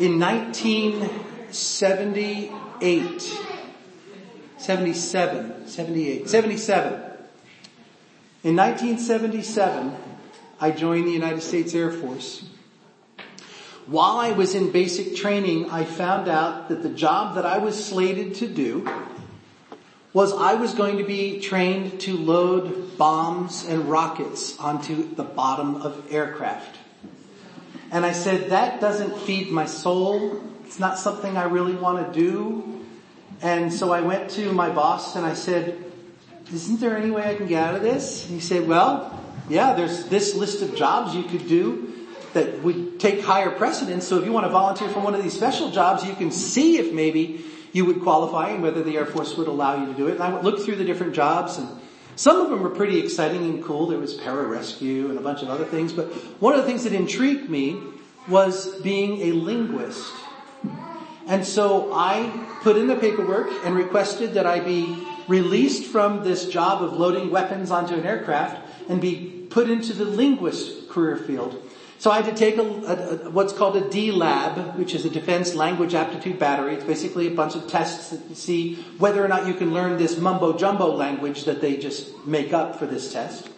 in 1978, 77, 78, 77. In 1977, I joined the United States Air Force. While I was in basic training, I found out that the job that I was slated to do was I was going to be trained to load bombs and rockets onto the bottom of aircraft. And I said, that doesn't feed my soul. It's not something I really want to do. And so I went to my boss and I said, isn't there any way I can get out of this? And he said, well, yeah, there's this list of jobs you could do that would take higher precedence. So if you want to volunteer for one of these special jobs, you can see if maybe you would qualify and whether the Air Force would allow you to do it. And I looked through the different jobs and some of them were pretty exciting and cool. There was pararescue and a bunch of other things. But one of the things that intrigued me was being a linguist. And so I put in the paperwork and requested that I be released from this job of loading weapons onto an aircraft and be put into the linguist career field. So I had to take a, a, a, what's called a D-Lab, which is a Defense Language Aptitude Battery. It's basically a bunch of tests that see whether or not you can learn this mumbo-jumbo language that they just make up for this test.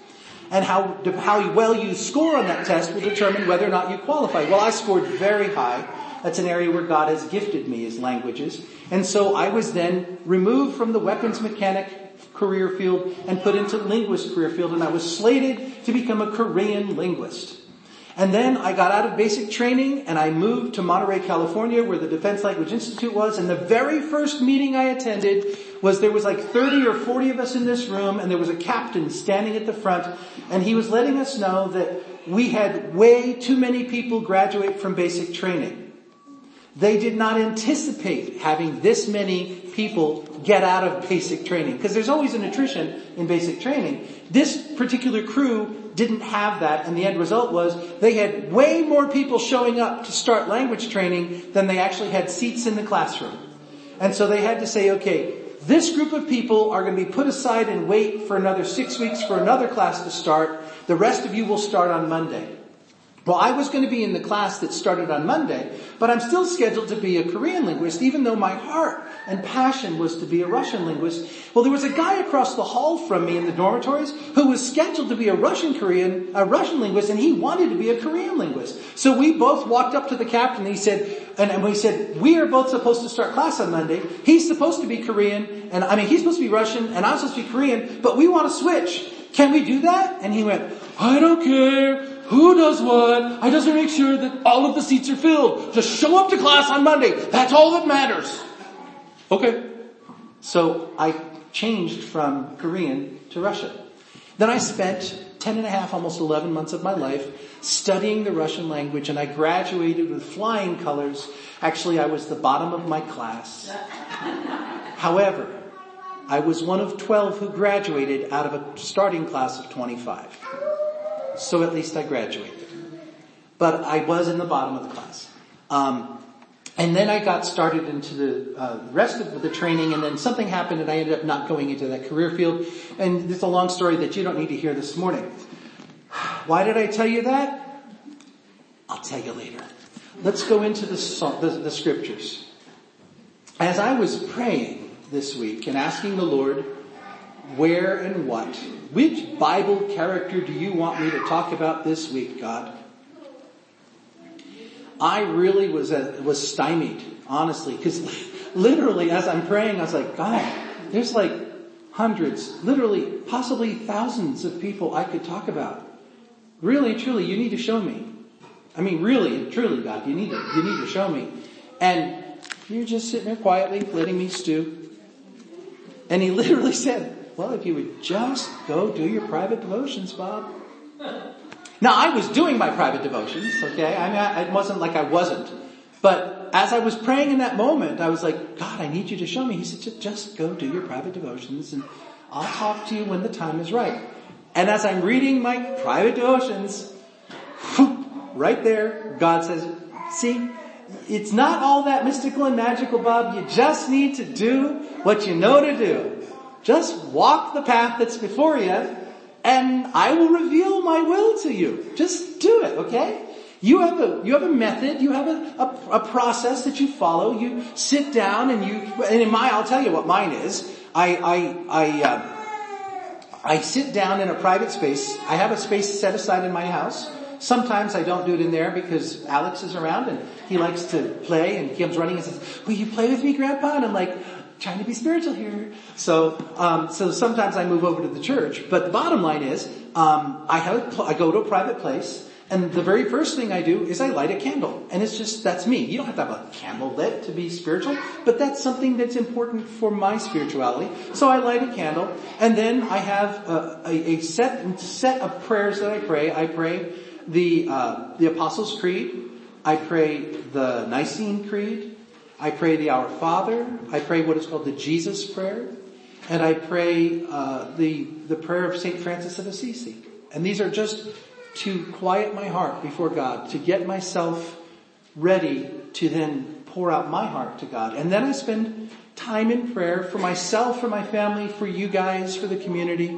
And how, how well you score on that test will determine whether or not you qualify. Well, I scored very high. That's an area where God has gifted me as languages. And so I was then removed from the weapons mechanic career field and put into linguist career field and I was slated to become a Korean linguist. And then I got out of basic training and I moved to Monterey, California where the Defense Language Institute was and the very first meeting I attended was there was like 30 or 40 of us in this room and there was a captain standing at the front and he was letting us know that we had way too many people graduate from basic training. They did not anticipate having this many people get out of basic training because there's always an attrition in basic training. This particular crew didn't have that and the end result was they had way more people showing up to start language training than they actually had seats in the classroom. And so they had to say, okay, this group of people are going to be put aside and wait for another six weeks for another class to start. The rest of you will start on Monday. Well, I was going to be in the class that started on Monday, but I'm still scheduled to be a Korean linguist, even though my heart and passion was to be a Russian linguist. Well, there was a guy across the hall from me in the dormitories who was scheduled to be a Russian Korean, a Russian linguist, and he wanted to be a Korean linguist. So we both walked up to the captain and he said, and we said, we are both supposed to start class on Monday. He's supposed to be Korean, and I mean, he's supposed to be Russian, and I'm supposed to be Korean, but we want to switch. Can we do that? And he went, I don't care. Who does what? I just want to make sure that all of the seats are filled. Just show up to class on Monday. That's all that matters. Okay. So I changed from Korean to Russian. Then I spent 10 and a half, almost 11 months of my life studying the Russian language and I graduated with flying colors. Actually, I was the bottom of my class. However, I was one of 12 who graduated out of a starting class of 25. So at least I graduated. But I was in the bottom of the class. Um, and then I got started into the uh, rest of the training and then something happened and I ended up not going into that career field. And it's a long story that you don't need to hear this morning. Why did I tell you that? I'll tell you later. Let's go into the, the, the scriptures. As I was praying this week and asking the Lord where and what, which Bible character do you want me to talk about this week, God? I really was uh, was stymied, honestly, because literally as I'm praying, I was like, God, there's like hundreds, literally, possibly thousands of people I could talk about. Really, truly, you need to show me. I mean, really, truly, God, you need to, you need to show me. And you're just sitting there quietly, letting me stew. And he literally said, well, if you would just go do your private devotions, Bob. Now I was doing my private devotions, okay? I mean, it wasn't like I wasn't. But as I was praying in that moment, I was like, God, I need you to show me. He said, just go do your private devotions and I'll talk to you when the time is right. And as I'm reading my private devotions, right there, God says, see, it's not all that mystical and magical, Bob. You just need to do what you know to do. Just walk the path that's before you and I will reveal my will to you. Just do it, okay? You have a, you have a method, you have a, a, a process that you follow. You sit down and you, and in my, I'll tell you what mine is. I, I, I, uh, I sit down in a private space. I have a space set aside in my house. Sometimes I don't do it in there because Alex is around and he likes to play and he comes running and says, will you play with me, grandpa? And I'm like, trying to be spiritual here. So, um, so sometimes I move over to the church. But the bottom line is, um, I have a, I go to a private place, and the very first thing I do is I light a candle, and it's just that's me. You don't have to have a candle lit to be spiritual, but that's something that's important for my spirituality. So I light a candle, and then I have a, a, a set set of prayers that I pray. I pray the uh, the Apostles' Creed. I pray the Nicene Creed. I pray the Our Father. I pray what is called the Jesus Prayer. And I pray uh, the, the prayer of St. Francis of Assisi. And these are just to quiet my heart before God, to get myself ready to then pour out my heart to God. And then I spend time in prayer for myself, for my family, for you guys, for the community.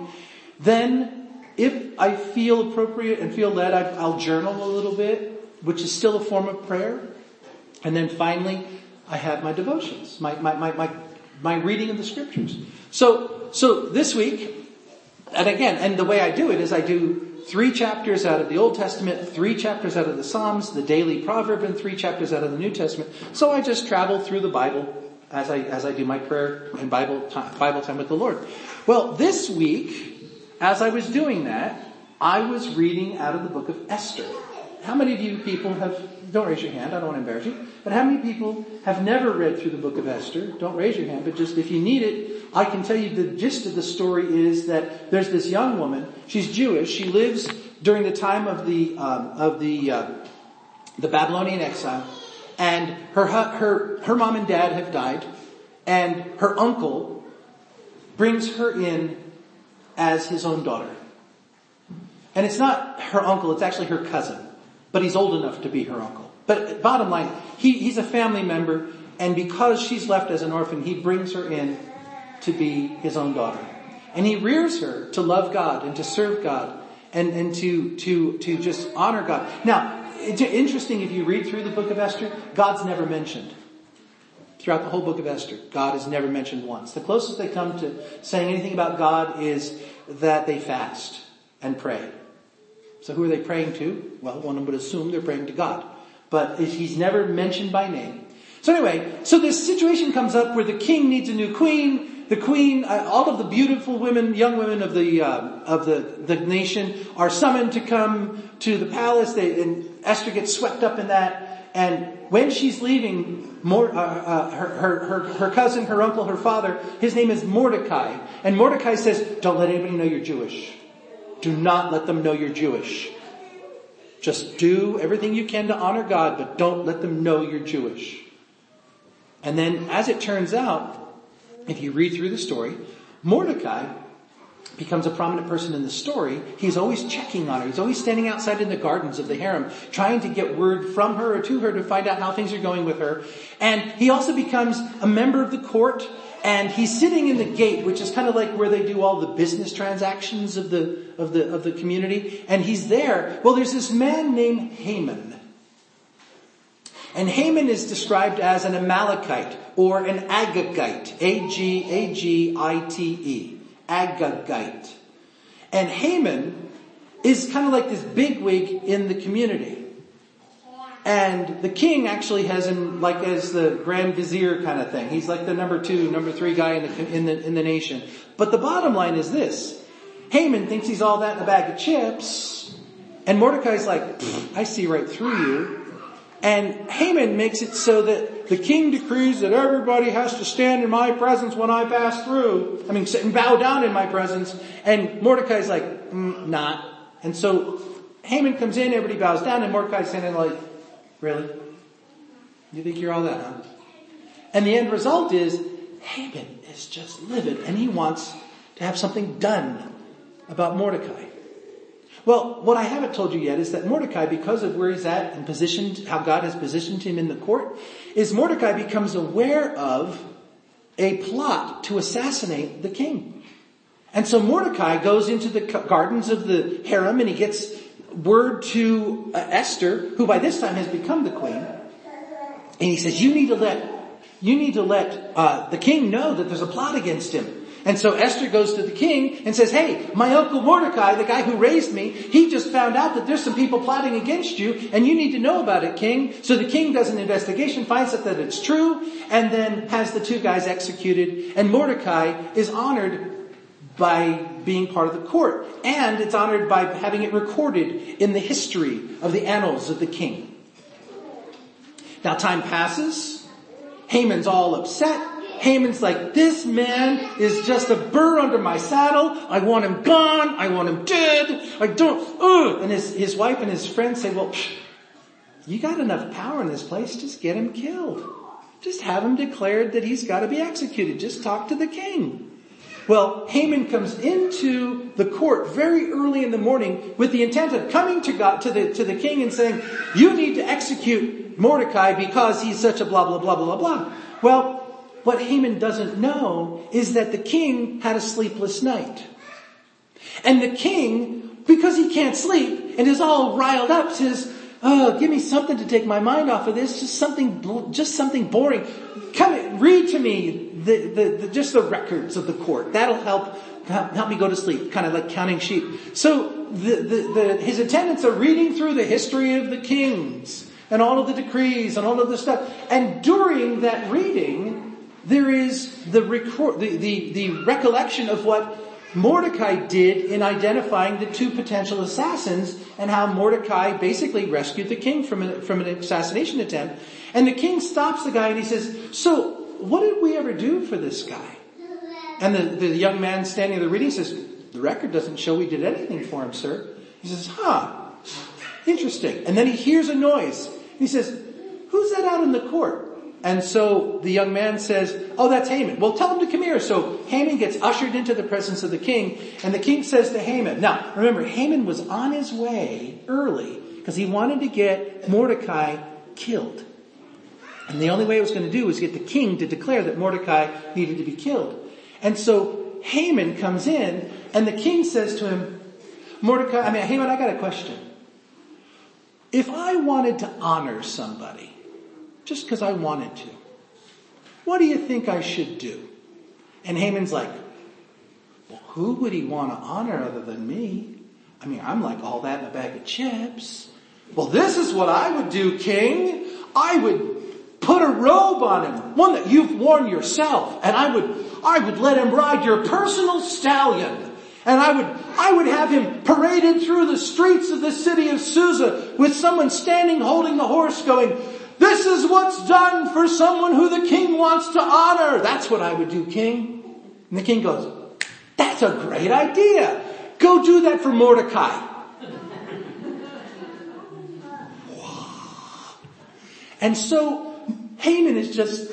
Then, if I feel appropriate and feel led, I'll journal a little bit, which is still a form of prayer. And then finally, I have my devotions, my, my, my, my, my reading of the scriptures. So, so this week, and again, and the way I do it is I do three chapters out of the Old Testament, three chapters out of the Psalms, the daily proverb, and three chapters out of the New Testament. So I just travel through the Bible as I, as I do my prayer and Bible time, Bible time with the Lord. Well, this week, as I was doing that, I was reading out of the book of Esther. How many of you people have, don't raise your hand, I don't want to embarrass you, but how many people have never read through the book of Esther? Don't raise your hand, but just if you need it, I can tell you the gist of the story is that there's this young woman, she's Jewish, she lives during the time of the, um, of the, uh, the Babylonian exile, and her, her, her mom and dad have died, and her uncle brings her in as his own daughter. And it's not her uncle, it's actually her cousin. But he's old enough to be her uncle. But bottom line, he, he's a family member, and because she's left as an orphan, he brings her in to be his own daughter. And he rears her to love God and to serve God and, and to, to, to just honor God. Now, it's interesting if you read through the book of Esther, God's never mentioned. Throughout the whole book of Esther, God is never mentioned once. The closest they come to saying anything about God is that they fast and pray. So who are they praying to? Well, one would assume they're praying to God. But he's never mentioned by name. So anyway, so this situation comes up where the king needs a new queen. The queen, uh, all of the beautiful women, young women of the uh, of the, the nation are summoned to come to the palace. They, and Esther gets swept up in that. And when she's leaving, uh, uh, her, her, her, her cousin, her uncle, her father, his name is Mordecai. And Mordecai says, don't let anybody know you're Jewish. Do not let them know you're Jewish. Just do everything you can to honor God, but don't let them know you're Jewish. And then, as it turns out, if you read through the story, Mordecai becomes a prominent person in the story. He's always checking on her. He's always standing outside in the gardens of the harem, trying to get word from her or to her to find out how things are going with her. And he also becomes a member of the court and he's sitting in the gate, which is kind of like where they do all the business transactions of the, of the, of the community. And he's there. Well, there's this man named Haman. And Haman is described as an Amalekite or an Agagite. A-G-A-G-I-T-E. Agagite. And Haman is kind of like this bigwig in the community. And the king actually has him like as the grand vizier kind of thing. He's like the number two, number three guy in the, in the, in the nation. But the bottom line is this. Haman thinks he's all that in a bag of chips. And Mordecai's like, I see right through you. And Haman makes it so that the king decrees that everybody has to stand in my presence when I pass through. I mean, sit and bow down in my presence. And Mordecai's like, mm, not. And so Haman comes in, everybody bows down, and Mordecai's standing like, Really? You think you're all that, huh? And the end result is Haman is just livid and he wants to have something done about Mordecai. Well, what I haven't told you yet is that Mordecai, because of where he's at and positioned, how God has positioned him in the court, is Mordecai becomes aware of a plot to assassinate the king. And so Mordecai goes into the gardens of the harem and he gets word to uh, Esther, who by this time has become the queen, and he says, you need to let, you need to let uh, the king know that there's a plot against him. And so Esther goes to the king and says, hey, my uncle Mordecai, the guy who raised me, he just found out that there's some people plotting against you and you need to know about it, king. So the king does an investigation, finds out that it's true, and then has the two guys executed. And Mordecai is honored by being part of the court. And it's honored by having it recorded in the history of the annals of the king. Now time passes. Haman's all upset. Haman's like, this man is just a burr under my saddle. I want him gone. I want him dead. I don't, ugh. And his, his wife and his friends say, well, psh, you got enough power in this place. Just get him killed. Just have him declared that he's got to be executed. Just talk to the king. Well, Haman comes into the court very early in the morning with the intent of coming to God, to the, to the king and saying, you need to execute Mordecai because he's such a blah, blah, blah, blah, blah. Well, what Haman doesn't know is that the king had a sleepless night. And the king, because he can't sleep and is all riled up, says, Oh, give me something to take my mind off of this. Just something, just something boring. Come, read to me the, the, the, just the records of the court. That'll help, help me go to sleep. Kind of like counting sheep. So the, the, his attendants are reading through the history of the kings and all of the decrees and all of the stuff. And during that reading, there is the, record, the, the, the recollection of what Mordecai did in identifying the two potential assassins and how Mordecai basically rescued the king from, a, from an assassination attempt. And the king stops the guy and he says, so what did we ever do for this guy? And the, the young man standing there reading says, the record doesn't show we did anything for him, sir. He says, huh, interesting. And then he hears a noise. He says, who's that out in the court? And so the young man says, oh, that's Haman. Well, tell him to come here. So Haman gets ushered into the presence of the king, and the king says to Haman, now remember, Haman was on his way early because he wanted to get Mordecai killed. And the only way it was going to do was get the king to declare that Mordecai needed to be killed. And so Haman comes in, and the king says to him, Mordecai, I mean, Haman, I got a question. If I wanted to honor somebody, just because I wanted to. What do you think I should do? And Haman's like, well, who would he want to honor other than me? I mean, I'm like all that in a bag of chips. Well, this is what I would do, king. I would put a robe on him, one that you've worn yourself, and I would, I would let him ride your personal stallion. And I would, I would have him paraded through the streets of the city of Susa with someone standing holding the horse going, this is what's done for someone who the king wants to honor. That's what I would do, king. And the king goes, that's a great idea. Go do that for Mordecai. and so Haman is just,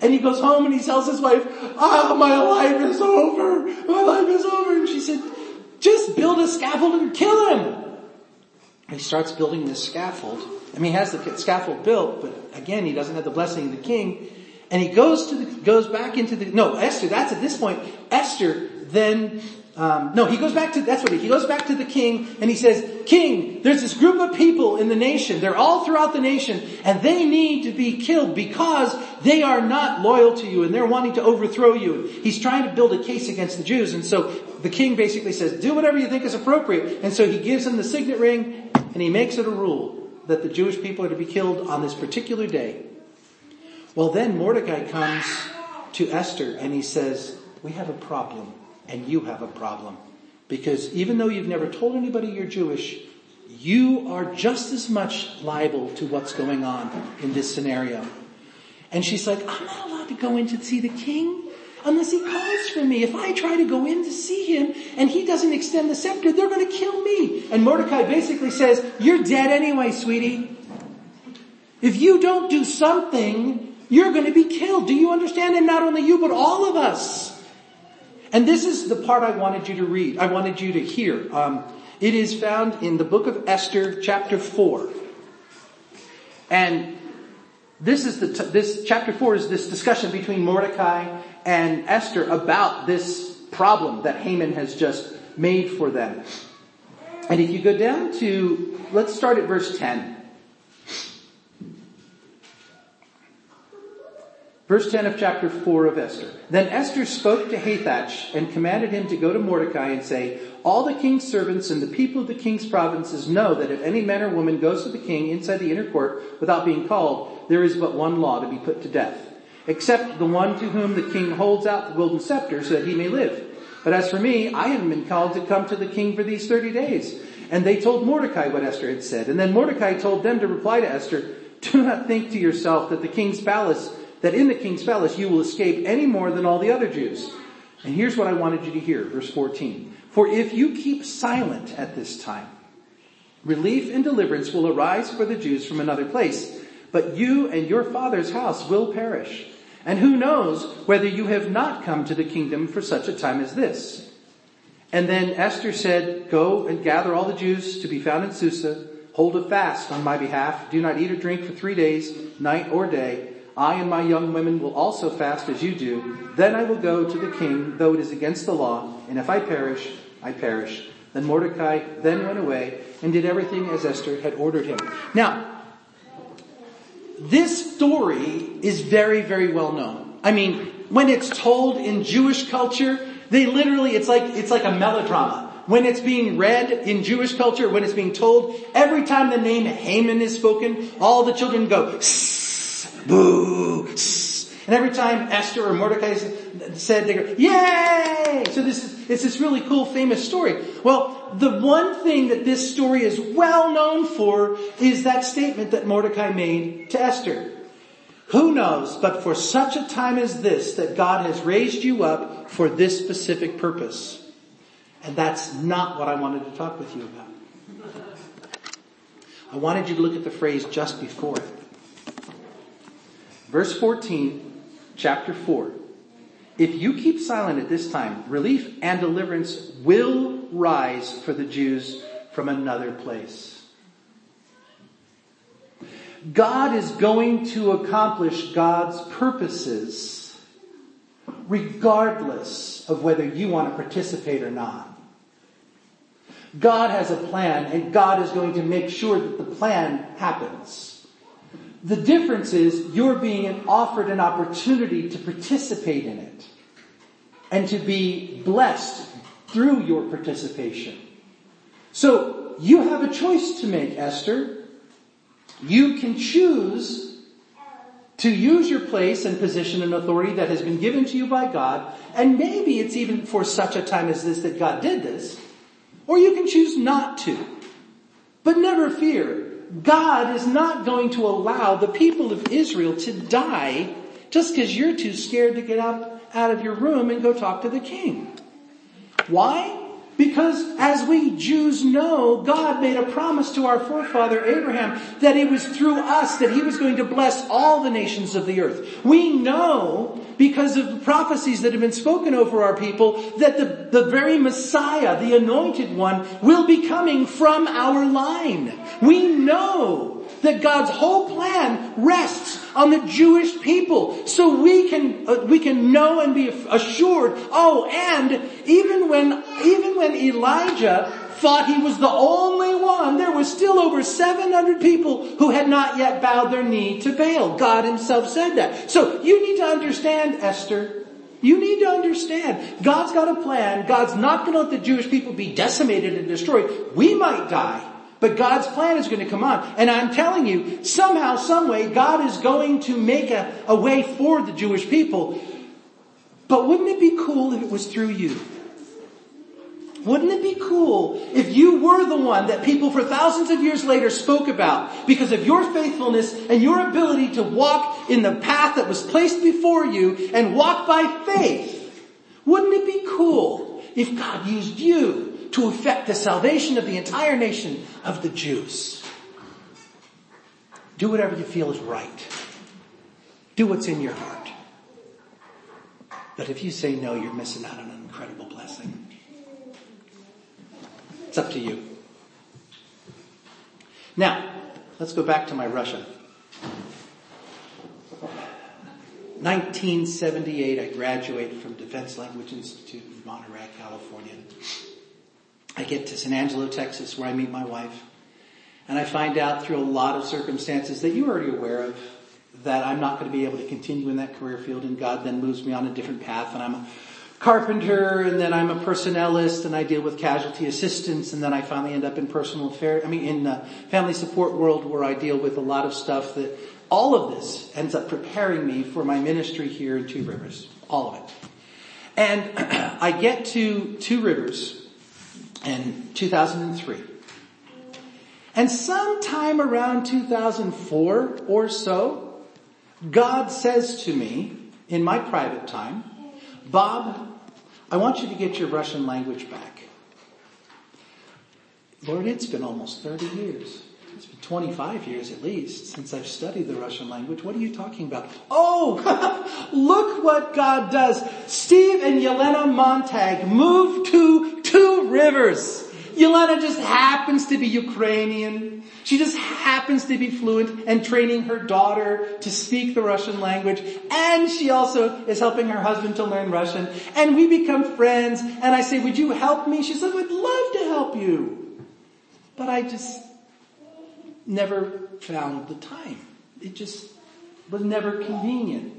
and he goes home and he tells his wife, ah, oh, my life is over. My life is over. And she said, just build a scaffold and kill him. He starts building this scaffold I mean, he has the scaffold built, but again, he doesn't have the blessing of the king. And he goes to the, goes back into the, no, Esther, that's at this point, Esther then, um, no, he goes back to, that's what he, he goes back to the king and he says, king, there's this group of people in the nation, they're all throughout the nation, and they need to be killed because they are not loyal to you and they're wanting to overthrow you. He's trying to build a case against the Jews and so the king basically says, do whatever you think is appropriate. And so he gives him the signet ring and he makes it a rule that the Jewish people are to be killed on this particular day. Well then Mordecai comes to Esther and he says, we have a problem and you have a problem. Because even though you've never told anybody you're Jewish, you are just as much liable to what's going on in this scenario. And she's like, I'm not allowed to go in to see the king unless he calls for me. If I try to go in to see him and he doesn't extend the scepter, they're going to kill me. And Mordecai basically says, you're dead anyway, sweetie. If you don't do something, you're going to be killed. Do you understand? And not only you, but all of us. And this is the part I wanted you to read. I wanted you to hear. Um, it is found in the book of Esther, chapter 4. And this is the, t- this chapter 4 is this discussion between Mordecai and Esther about this problem that Haman has just made for them. And if you go down to, let's start at verse 10. Verse 10 of chapter 4 of Esther. Then Esther spoke to Hathach and commanded him to go to Mordecai and say, All the king's servants and the people of the king's provinces know that if any man or woman goes to the king inside the inner court without being called, there is but one law to be put to death, except the one to whom the king holds out the golden scepter so that he may live. But as for me, I haven't been called to come to the king for these 30 days. And they told Mordecai what Esther had said. And then Mordecai told them to reply to Esther, Do not think to yourself that the king's palace that in the king's palace you will escape any more than all the other Jews. And here's what I wanted you to hear, verse 14. For if you keep silent at this time, relief and deliverance will arise for the Jews from another place, but you and your father's house will perish. And who knows whether you have not come to the kingdom for such a time as this? And then Esther said, go and gather all the Jews to be found in Susa, hold a fast on my behalf, do not eat or drink for three days, night or day, I and my young women will also fast as you do. Then I will go to the king, though it is against the law, and if I perish, I perish. Then Mordecai then went away and did everything as Esther had ordered him. Now, this story is very, very well known. I mean, when it's told in Jewish culture, they literally, it's like, it's like a melodrama. When it's being read in Jewish culture, when it's being told, every time the name Haman is spoken, all the children go, boo, and every time Esther or Mordecai said, they go, yay! So this is, it's this really cool famous story. Well, the one thing that this story is well known for is that statement that Mordecai made to Esther. Who knows, but for such a time as this, that God has raised you up for this specific purpose. And that's not what I wanted to talk with you about. I wanted you to look at the phrase just before it. Verse 14, chapter 4. If you keep silent at this time, relief and deliverance will rise for the Jews from another place. God is going to accomplish God's purposes regardless of whether you want to participate or not. God has a plan and God is going to make sure that the plan happens. The difference is you're being offered an opportunity to participate in it and to be blessed through your participation. So you have a choice to make, Esther. You can choose to use your place and position and authority that has been given to you by God, and maybe it's even for such a time as this that God did this, or you can choose not to. But never fear. God is not going to allow the people of Israel to die just because you're too scared to get up out of your room and go talk to the king. Why? Because as we Jews know, God made a promise to our forefather Abraham that it was through us that he was going to bless all the nations of the earth. We know because of the prophecies that have been spoken over our people that the, the very Messiah, the anointed one, will be coming from our line. We know that God's whole plan rests on the Jewish people. So we can, uh, we can know and be assured, oh, and even when, even when Elijah thought he was the only one, there was still over 700 people who had not yet bowed their knee to Baal. God himself said that. So you need to understand, Esther, you need to understand, God's got a plan. God's not going to let the Jewish people be decimated and destroyed. We might die. But God's plan is going to come on. And I'm telling you, somehow, someway, God is going to make a, a way for the Jewish people. But wouldn't it be cool if it was through you? Wouldn't it be cool if you were the one that people for thousands of years later spoke about because of your faithfulness and your ability to walk in the path that was placed before you and walk by faith? Wouldn't it be cool if God used you to effect the salvation of the entire nation of the Jews. Do whatever you feel is right. Do what's in your heart. But if you say no, you're missing out on an incredible blessing. It's up to you. Now, let's go back to my Russia. 1978, I graduated from Defense Language Institute in Monterey, California. I get to San Angelo, Texas where I meet my wife. And I find out through a lot of circumstances that you're already aware of that I'm not going to be able to continue in that career field and God then moves me on a different path and I'm a carpenter and then I'm a personnelist and I deal with casualty assistance and then I finally end up in personal affairs, I mean in the family support world where I deal with a lot of stuff that all of this ends up preparing me for my ministry here in Two Rivers. All of it. And I get to Two Rivers in 2003. And sometime around 2004 or so, God says to me in my private time, Bob, I want you to get your Russian language back. Lord, it's been almost 30 years. It's been 25 years at least since I've studied the Russian language. What are you talking about? Oh, look what God does. Steve and Yelena Montag moved to Two Rivers. Yelena just happens to be Ukrainian. She just happens to be fluent and training her daughter to speak the Russian language. And she also is helping her husband to learn Russian. And we become friends. And I say, would you help me? She says, I'd love to help you. But I just never found the time. It just was never convenient.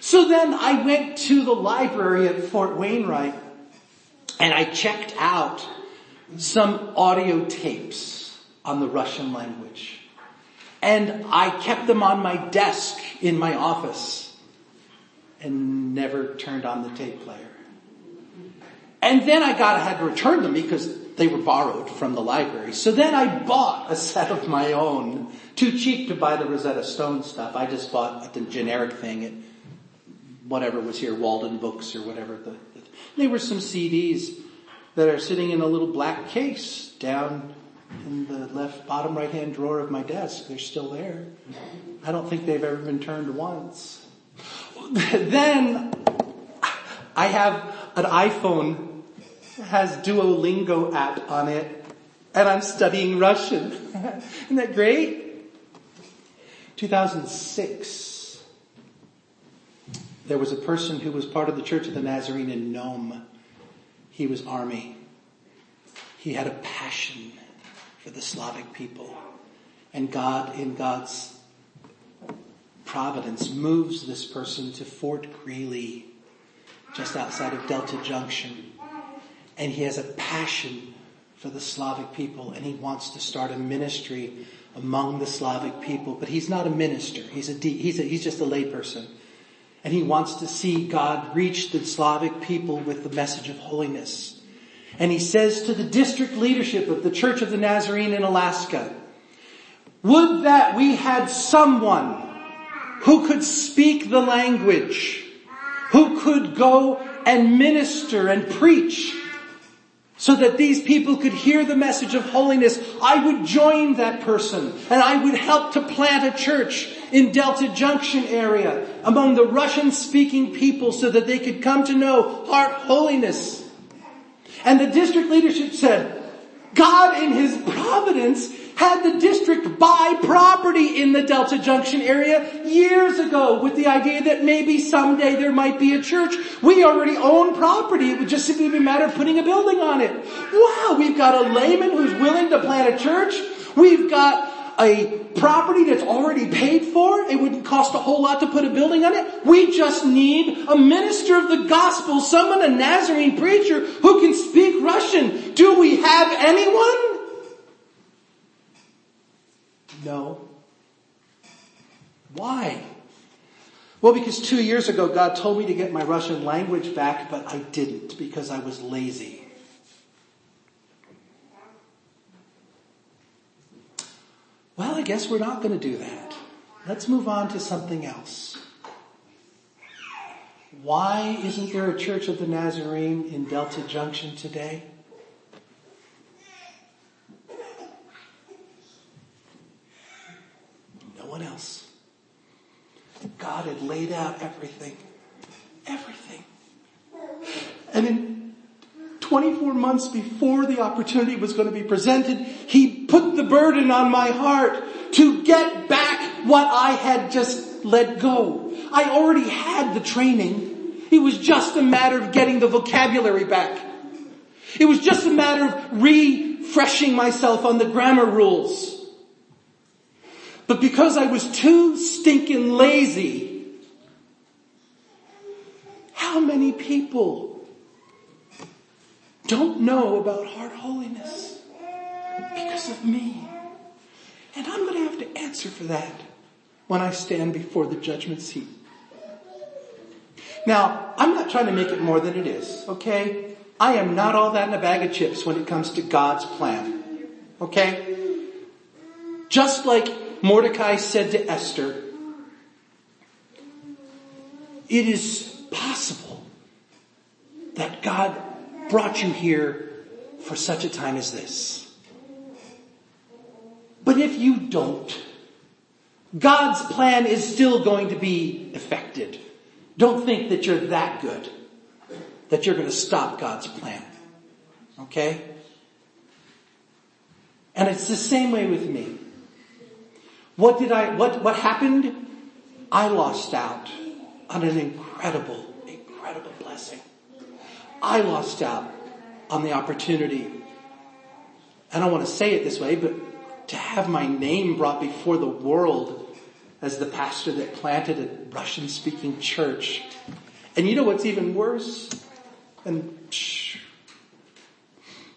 So then I went to the library at Fort Wainwright and I checked out some audio tapes on the Russian language. And I kept them on my desk in my office and never turned on the tape player. And then I got, I had to return them because they were borrowed from the library. So then I bought a set of my own. Too cheap to buy the Rosetta Stone stuff. I just bought the generic thing at whatever was here, Waldenbooks or whatever. The, there were some CDs that are sitting in a little black case down in the left bottom right hand drawer of my desk. They're still there. I don't think they've ever been turned once. then I have an iPhone that has Duolingo app on it and I'm studying Russian. Isn't that great? 2006. There was a person who was part of the Church of the Nazarene in Nome he was army. He had a passion for the Slavic people. And God, in God's providence, moves this person to Fort Greely, just outside of Delta Junction. And he has a passion for the Slavic people and he wants to start a ministry among the Slavic people, but he's not a minister. He's a, he's a, he's just a layperson. And he wants to see God reach the Slavic people with the message of holiness. And he says to the district leadership of the Church of the Nazarene in Alaska, would that we had someone who could speak the language, who could go and minister and preach so that these people could hear the message of holiness, I would join that person and I would help to plant a church in Delta Junction area among the Russian speaking people so that they could come to know heart holiness. And the district leadership said, God in his providence had the district buy property in the Delta Junction area years ago with the idea that maybe someday there might be a church. We already own property. It would just simply be a matter of putting a building on it. Wow, we've got a layman who's willing to plant a church. We've got a property that's already paid for. It wouldn't cost a whole lot to put a building on it. We just need a minister of the gospel, someone, a Nazarene preacher who can speak Russian. Do we have anyone? No. Why? Well, because two years ago God told me to get my Russian language back, but I didn't because I was lazy. Well, I guess we're not going to do that. Let's move on to something else. Why isn't there a Church of the Nazarene in Delta Junction today? No one else. God had laid out everything. Everything. And in 24 months before the opportunity was going to be presented, He put the burden on my heart to get back what I had just let go. I already had the training. It was just a matter of getting the vocabulary back. It was just a matter of refreshing myself on the grammar rules. But because I was too stinking lazy, how many people don't know about heart holiness because of me? And I'm going to have to answer for that when I stand before the judgment seat. Now, I'm not trying to make it more than it is, okay? I am not all that in a bag of chips when it comes to God's plan. Okay? Just like Mordecai said to Esther, it is possible that God brought you here for such a time as this. But if you don't, God's plan is still going to be effected. Don't think that you're that good, that you're going to stop God's plan. Okay? And it's the same way with me. What did I, what, what happened? I lost out on an incredible, incredible blessing. I lost out on the opportunity. I don't want to say it this way, but to have my name brought before the world as the pastor that planted a Russian speaking church. And you know what's even worse? And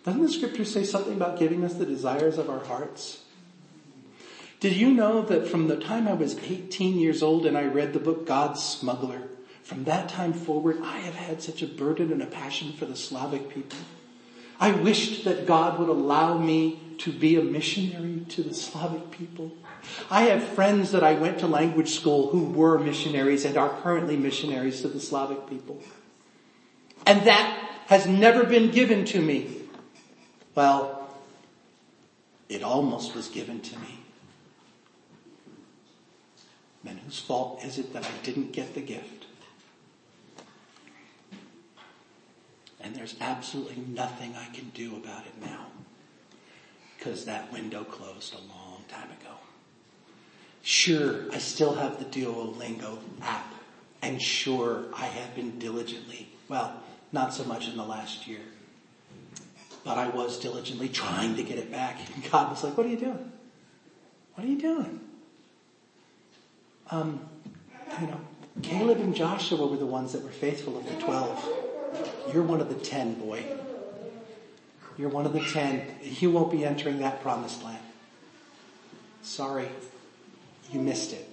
doesn't the scripture say something about giving us the desires of our hearts? Did you know that from the time I was 18 years old and I read the book God's Smuggler, from that time forward, I have had such a burden and a passion for the Slavic people. I wished that God would allow me to be a missionary to the Slavic people. I have friends that I went to language school who were missionaries and are currently missionaries to the Slavic people. And that has never been given to me. Well, it almost was given to me. Then whose fault is it that I didn't get the gift? And there's absolutely nothing I can do about it now because that window closed a long time ago. Sure, I still have the Duolingo app and sure, I have been diligently, well, not so much in the last year, but I was diligently trying to get it back. And God was like, what are you doing? What are you doing? Um, you know, Caleb and Joshua were the ones that were faithful of the twelve. You're one of the ten, boy. You're one of the ten. You won't be entering that promised land. Sorry, you missed it.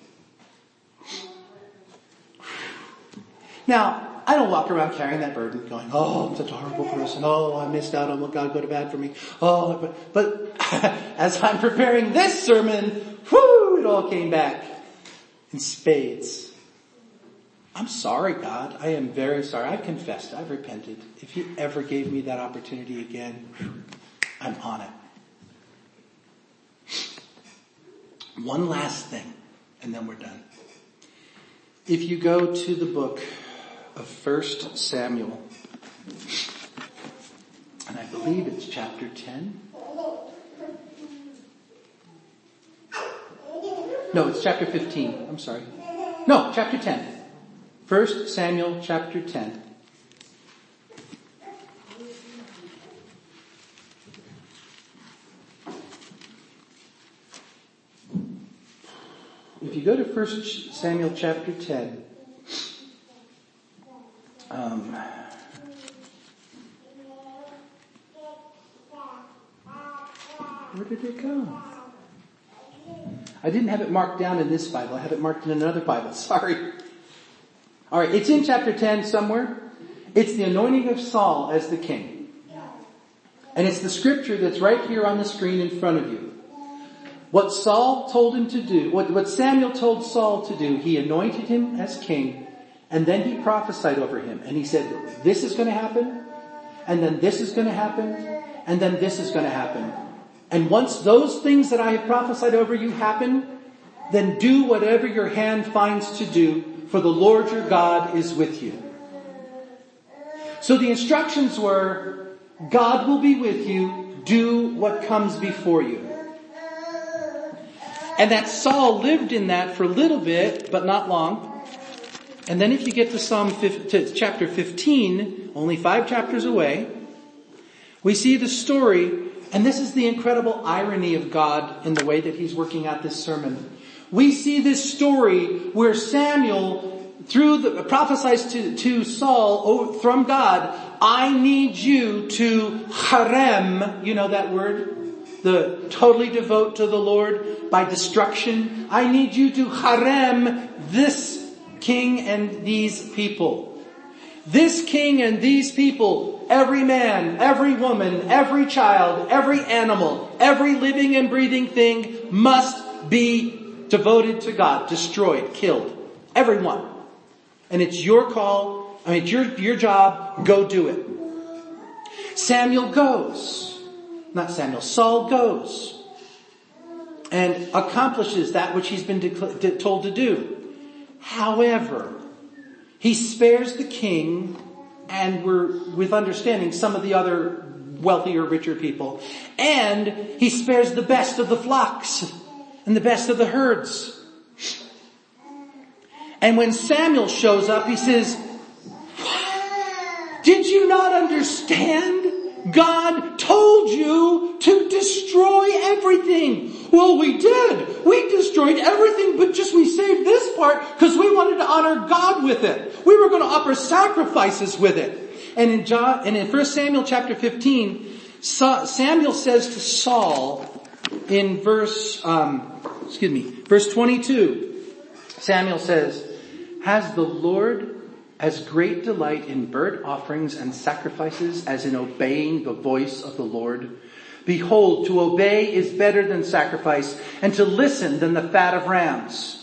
Now, I don't walk around carrying that burden going, oh, I'm such a horrible person. Oh, I missed out on what God could have had for me. Oh, but, but as I'm preparing this sermon, whoo, it all came back in spades. I'm sorry, God. I am very sorry. I've confessed. I've repented. If you ever gave me that opportunity again, I'm on it. One last thing, and then we're done. If you go to the book of First Samuel, and I believe it's chapter 10. No, it's chapter 15. I'm sorry. No, chapter 10. 1 Samuel chapter 10. If you go to 1 Samuel chapter 10, um, where did it go? I didn't have it marked down in this Bible. I have it marked in another Bible. Sorry. All right, it's in chapter 10 somewhere. It's the anointing of Saul as the king. And it's the scripture that's right here on the screen in front of you. What Saul told him to do, what, what Samuel told Saul to do, he anointed him as king, and then he prophesied over him. And he said, this is going to happen, and then this is going to happen, and then this is going to happen. And once those things that I have prophesied over you happen, then do whatever your hand finds to do for the Lord your God is with you. So the instructions were, God will be with you, do what comes before you. And that Saul lived in that for a little bit, but not long. And then if you get to Psalm 15, to chapter 15, only five chapters away, We see the story, and this is the incredible irony of God in the way that He's working out this sermon. We see this story where Samuel, through the, prophesies to, to Saul from God, I need you to herem, you know that word? The totally devote to the Lord by destruction. I need you to herem this king and these people. This king and these people, every man, every woman, every child, every animal, every living and breathing thing must be devoted to God, destroyed, killed. Everyone. And it's your call, I mean it's your, your job, go do it. Samuel goes. Not Samuel, Saul goes. And accomplishes that which he's been de- told to do. However, he spares the king and we're, with understanding, some of the other wealthier, richer people. And he spares the best of the flocks and the best of the herds. And when Samuel shows up, he says, did you not understand? God told you to destroy everything. Well, we did. We destroyed everything, but just we saved this part because we wanted to honor God with it. We were going to offer sacrifices with it. And in John, and in 1 Samuel chapter 15, Samuel says to Saul in verse, um, excuse me, verse 22, Samuel says, has the Lord as great delight in burnt offerings and sacrifices as in obeying the voice of the Lord? Behold, to obey is better than sacrifice and to listen than the fat of rams.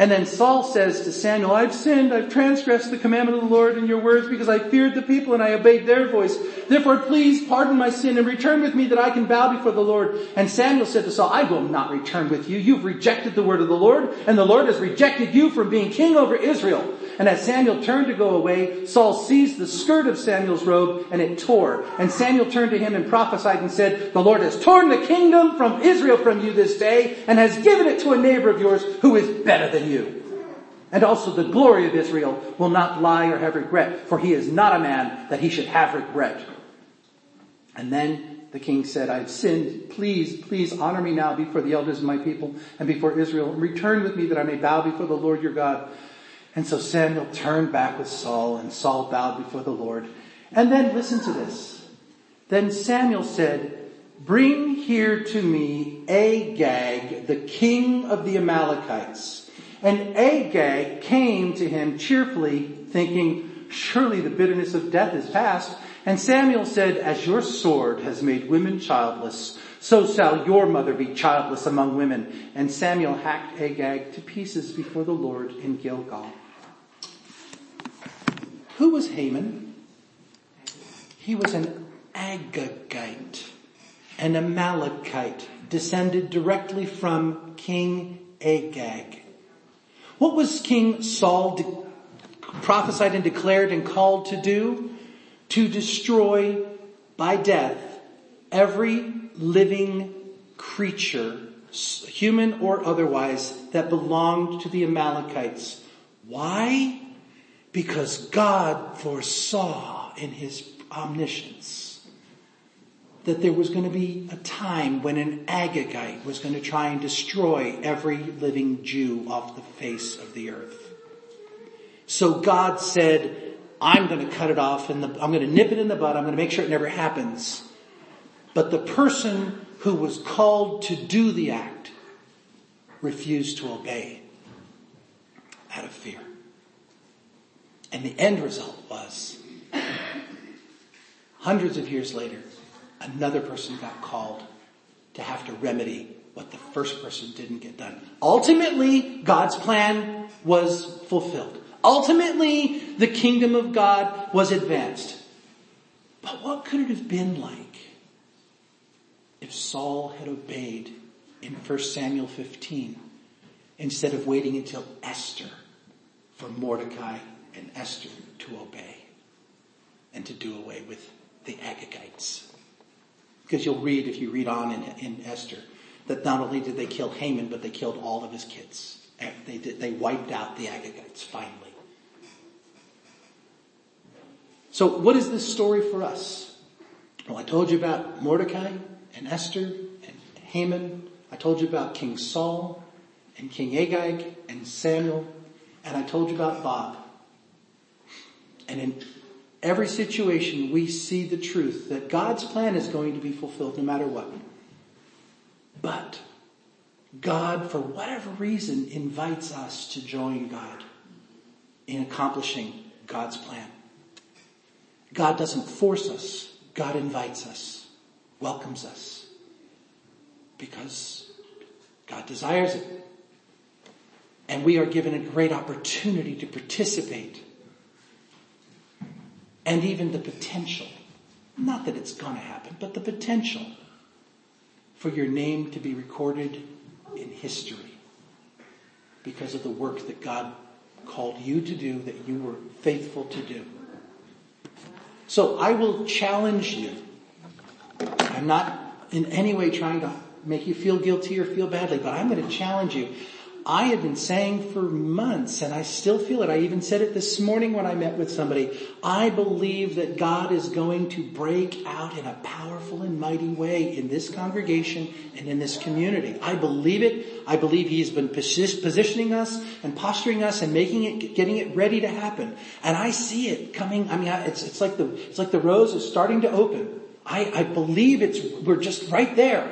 And then Saul says to Samuel, I've sinned, I've transgressed the commandment of the Lord in your words because I feared the people and I obeyed their voice. Therefore please pardon my sin and return with me that I can bow before the Lord. And Samuel said to Saul, I will not return with you. You've rejected the word of the Lord and the Lord has rejected you from being king over Israel. And as Samuel turned to go away, Saul seized the skirt of Samuel's robe and it tore. And Samuel turned to him and prophesied and said, the Lord has torn the kingdom from Israel from you this day and has given it to a neighbor of yours who is better than you. And also the glory of Israel will not lie or have regret, for he is not a man that he should have regret. And then the king said, I've sinned. Please, please honor me now before the elders of my people and before Israel. Return with me that I may bow before the Lord your God. And so Samuel turned back with Saul and Saul bowed before the Lord. And then listen to this. Then Samuel said, bring here to me Agag, the king of the Amalekites. And Agag came to him cheerfully thinking, surely the bitterness of death is past. And Samuel said, as your sword has made women childless, so shall your mother be childless among women. And Samuel hacked Agag to pieces before the Lord in Gilgal. Who was Haman? He was an Agagite, an Amalekite, descended directly from King Agag. What was King Saul de- prophesied and declared and called to do? To destroy by death every living creature, human or otherwise, that belonged to the Amalekites. Why? because God foresaw in his omniscience that there was going to be a time when an Agagite was going to try and destroy every living Jew off the face of the earth. So God said, I'm going to cut it off and I'm going to nip it in the bud. I'm going to make sure it never happens. But the person who was called to do the act refused to obey out of fear. And the end result was hundreds of years later, another person got called to have to remedy what the first person didn't get done. Ultimately, God's plan was fulfilled. Ultimately, the kingdom of God was advanced. But what could it have been like if Saul had obeyed in 1 Samuel 15 instead of waiting until Esther for Mordecai and Esther to obey and to do away with the Agagites. Because you'll read, if you read on in, in Esther, that not only did they kill Haman, but they killed all of his kids. They, did, they wiped out the Agagites finally. So what is this story for us? Well, I told you about Mordecai and Esther and Haman. I told you about King Saul and King Agag and Samuel. And I told you about Bob. And in every situation, we see the truth that God's plan is going to be fulfilled no matter what. But God, for whatever reason, invites us to join God in accomplishing God's plan. God doesn't force us. God invites us, welcomes us, because God desires it. And we are given a great opportunity to participate and even the potential, not that it's going to happen, but the potential for your name to be recorded in history because of the work that God called you to do, that you were faithful to do. So I will challenge you. I'm not in any way trying to make you feel guilty or feel badly, but I'm going to challenge you I have been saying for months, and I still feel it. I even said it this morning when I met with somebody. I believe that God is going to break out in a powerful and mighty way in this congregation and in this community. I believe it. I believe He's been positioning us and posturing us and making it, getting it ready to happen. And I see it coming. I mean, it's, it's like the, it's like the rose is starting to open. I, I believe it's, we're just right there.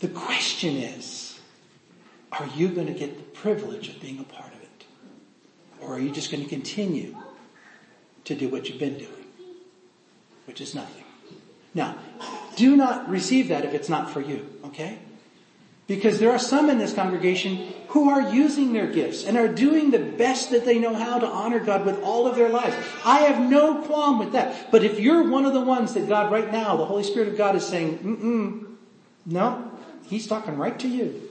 The question is, are you going to get the privilege of being a part of it? Or are you just going to continue to do what you've been doing? Which is nothing. Now, do not receive that if it's not for you, okay? Because there are some in this congregation who are using their gifts and are doing the best that they know how to honor God with all of their lives. I have no qualm with that. But if you're one of the ones that God right now, the Holy Spirit of God is saying, mm mm no, He's talking right to you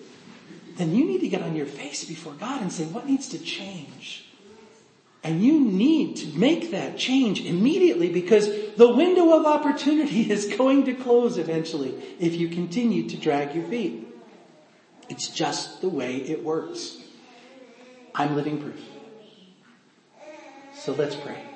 then you need to get on your face before God and say, what needs to change? And you need to make that change immediately because the window of opportunity is going to close eventually if you continue to drag your feet. It's just the way it works. I'm living proof. So let's pray.